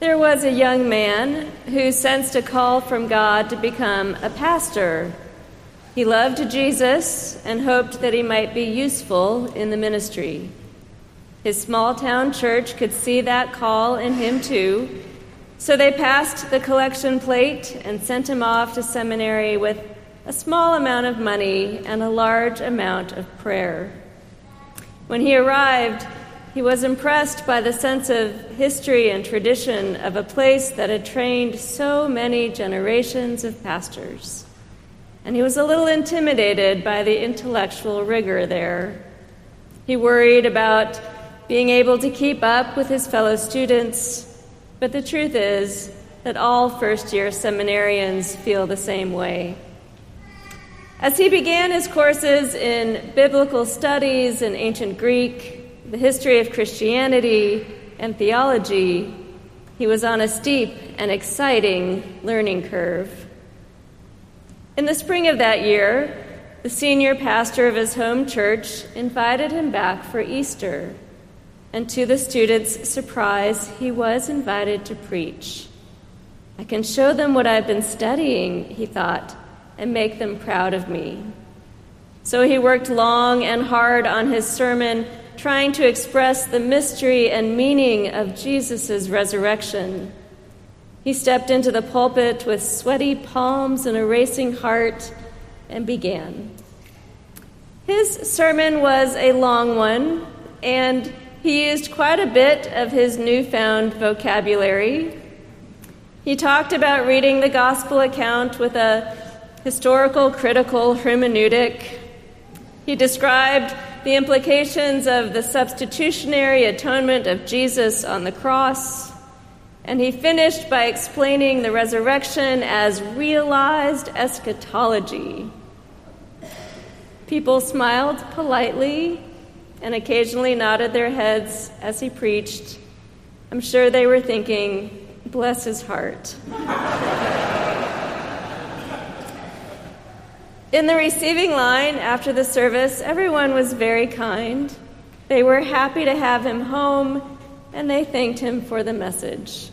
There was a young man who sensed a call from God to become a pastor. He loved Jesus and hoped that he might be useful in the ministry. His small town church could see that call in him too, so they passed the collection plate and sent him off to seminary with a small amount of money and a large amount of prayer. When he arrived, he was impressed by the sense of history and tradition of a place that had trained so many generations of pastors. And he was a little intimidated by the intellectual rigor there. He worried about being able to keep up with his fellow students, but the truth is that all first year seminarians feel the same way. As he began his courses in biblical studies and ancient Greek, the history of Christianity and theology, he was on a steep and exciting learning curve. In the spring of that year, the senior pastor of his home church invited him back for Easter, and to the students' surprise, he was invited to preach. I can show them what I've been studying, he thought, and make them proud of me. So he worked long and hard on his sermon trying to express the mystery and meaning of Jesus' resurrection. He stepped into the pulpit with sweaty palms and a racing heart and began. His sermon was a long one, and he used quite a bit of his newfound vocabulary. He talked about reading the gospel account with a historical critical hermeneutic. He described the implications of the substitutionary atonement of Jesus on the cross, and he finished by explaining the resurrection as realized eschatology. People smiled politely and occasionally nodded their heads as he preached. I'm sure they were thinking, bless his heart. In the receiving line after the service, everyone was very kind. They were happy to have him home, and they thanked him for the message.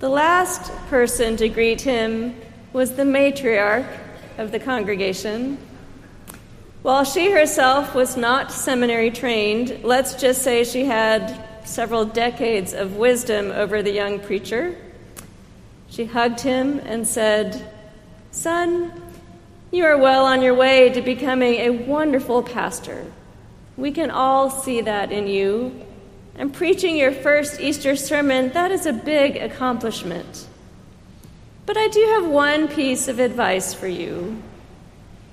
The last person to greet him was the matriarch of the congregation. While she herself was not seminary trained, let's just say she had several decades of wisdom over the young preacher. She hugged him and said, Son, you are well on your way to becoming a wonderful pastor. We can all see that in you. And preaching your first Easter sermon, that is a big accomplishment. But I do have one piece of advice for you.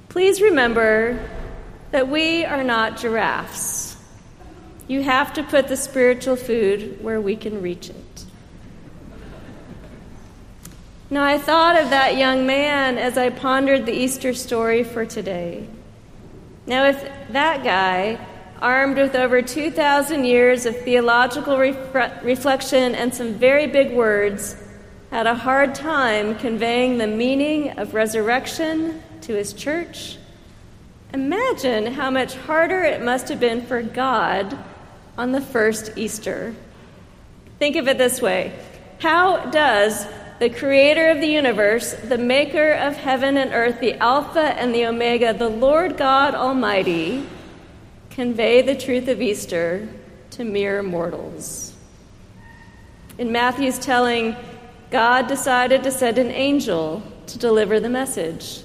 Please remember that we are not giraffes. You have to put the spiritual food where we can reach it. Now, I thought of that young man as I pondered the Easter story for today. Now, if that guy, armed with over 2,000 years of theological reflection and some very big words, had a hard time conveying the meaning of resurrection to his church, imagine how much harder it must have been for God on the first Easter. Think of it this way How does the creator of the universe, the maker of heaven and earth, the Alpha and the Omega, the Lord God Almighty, convey the truth of Easter to mere mortals. In Matthew's telling, God decided to send an angel to deliver the message.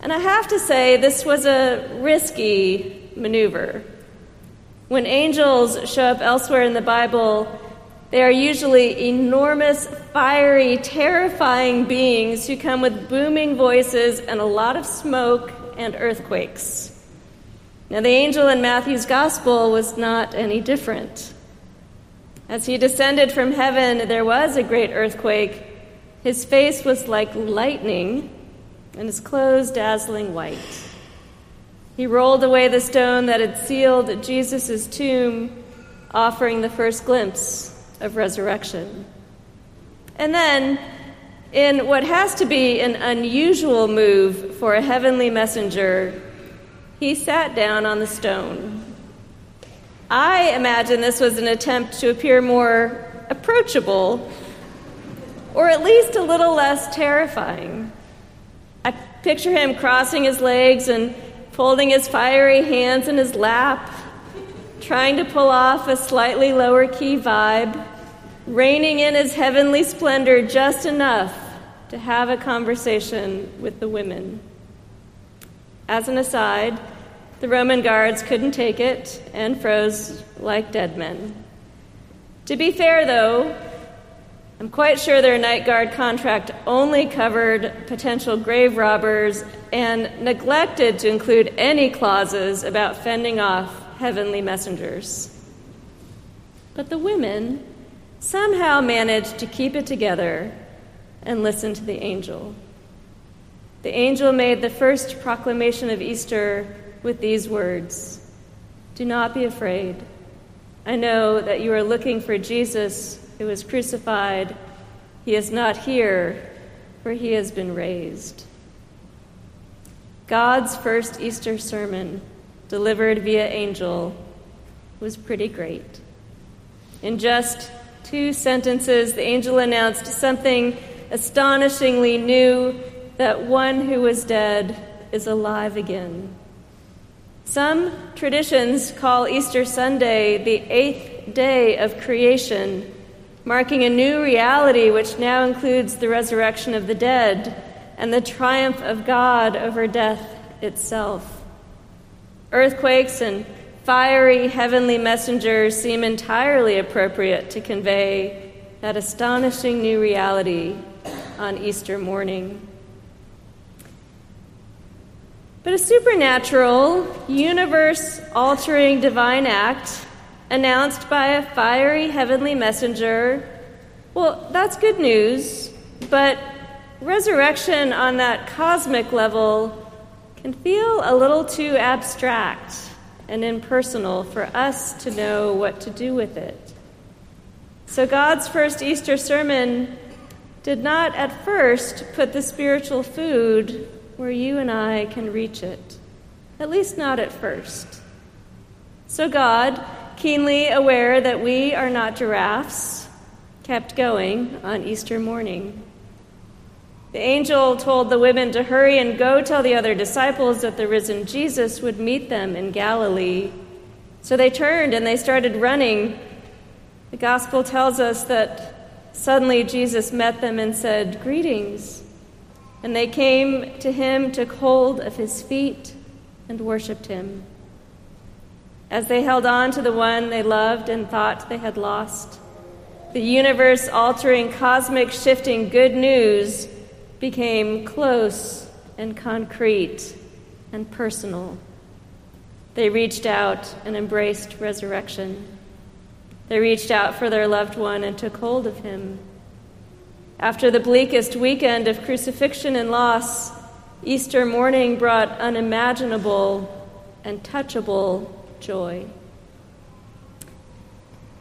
And I have to say, this was a risky maneuver. When angels show up elsewhere in the Bible, they are usually enormous, fiery, terrifying beings who come with booming voices and a lot of smoke and earthquakes. Now, the angel in Matthew's gospel was not any different. As he descended from heaven, there was a great earthquake. His face was like lightning, and his clothes dazzling white. He rolled away the stone that had sealed Jesus' tomb, offering the first glimpse of resurrection. And then, in what has to be an unusual move for a heavenly messenger, he sat down on the stone. I imagine this was an attempt to appear more approachable or at least a little less terrifying. I picture him crossing his legs and folding his fiery hands in his lap, trying to pull off a slightly lower key vibe, reining in his heavenly splendor just enough to have a conversation with the women. As an aside, the Roman guards couldn't take it and froze like dead men. To be fair, though, I'm quite sure their night guard contract only covered potential grave robbers and neglected to include any clauses about fending off heavenly messengers. But the women somehow managed to keep it together and listen to the angel. The angel made the first proclamation of Easter with these words Do not be afraid. I know that you are looking for Jesus who was crucified. He is not here, for he has been raised. God's first Easter sermon, delivered via angel, was pretty great. In just two sentences, the angel announced something astonishingly new that one who was dead is alive again. Some traditions call Easter Sunday the eighth day of creation, marking a new reality which now includes the resurrection of the dead and the triumph of God over death itself. Earthquakes and fiery heavenly messengers seem entirely appropriate to convey that astonishing new reality on Easter morning. But a supernatural, universe altering divine act announced by a fiery heavenly messenger, well, that's good news, but resurrection on that cosmic level can feel a little too abstract and impersonal for us to know what to do with it. So, God's first Easter sermon did not at first put the spiritual food where you and I can reach it, at least not at first. So God, keenly aware that we are not giraffes, kept going on Easter morning. The angel told the women to hurry and go tell the other disciples that the risen Jesus would meet them in Galilee. So they turned and they started running. The gospel tells us that suddenly Jesus met them and said, Greetings. And they came to him, took hold of his feet, and worshiped him. As they held on to the one they loved and thought they had lost, the universe altering, cosmic shifting good news became close and concrete and personal. They reached out and embraced resurrection. They reached out for their loved one and took hold of him. After the bleakest weekend of crucifixion and loss, Easter morning brought unimaginable and touchable joy.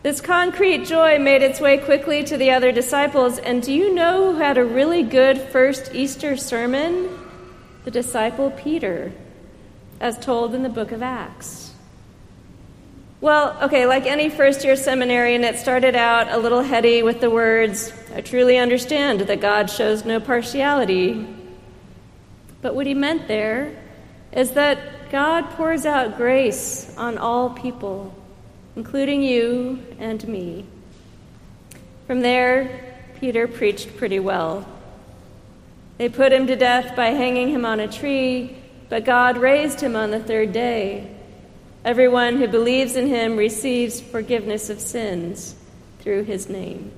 This concrete joy made its way quickly to the other disciples, and do you know who had a really good first Easter sermon? The disciple Peter, as told in the book of Acts. Well, okay, like any first year seminarian, it started out a little heady with the words, I truly understand that God shows no partiality. But what he meant there is that God pours out grace on all people, including you and me. From there, Peter preached pretty well. They put him to death by hanging him on a tree, but God raised him on the third day. Everyone who believes in him receives forgiveness of sins through his name.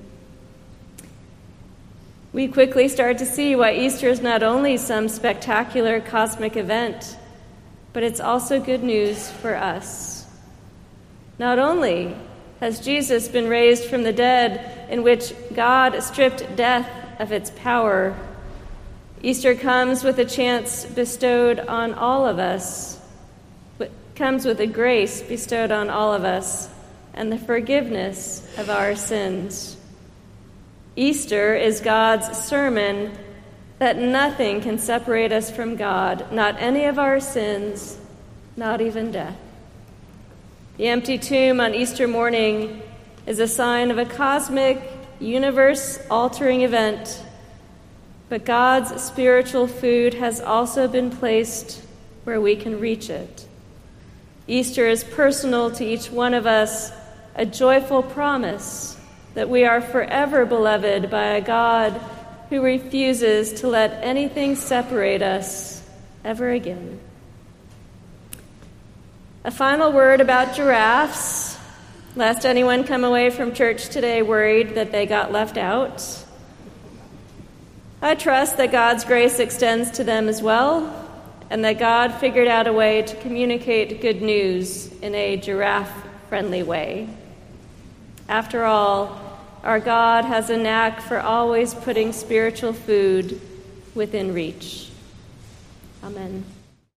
We quickly start to see why Easter is not only some spectacular cosmic event, but it's also good news for us. Not only has Jesus been raised from the dead, in which God stripped death of its power, Easter comes with a chance bestowed on all of us comes with a grace bestowed on all of us and the forgiveness of our sins. Easter is God's sermon that nothing can separate us from God, not any of our sins, not even death. The empty tomb on Easter morning is a sign of a cosmic universe altering event, but God's spiritual food has also been placed where we can reach it. Easter is personal to each one of us, a joyful promise that we are forever beloved by a God who refuses to let anything separate us ever again. A final word about giraffes. Lest anyone come away from church today worried that they got left out. I trust that God's grace extends to them as well, and that God figured out a way to communicate good news in a giraffe friendly way. After all, our God has a knack for always putting spiritual food within reach. Amen.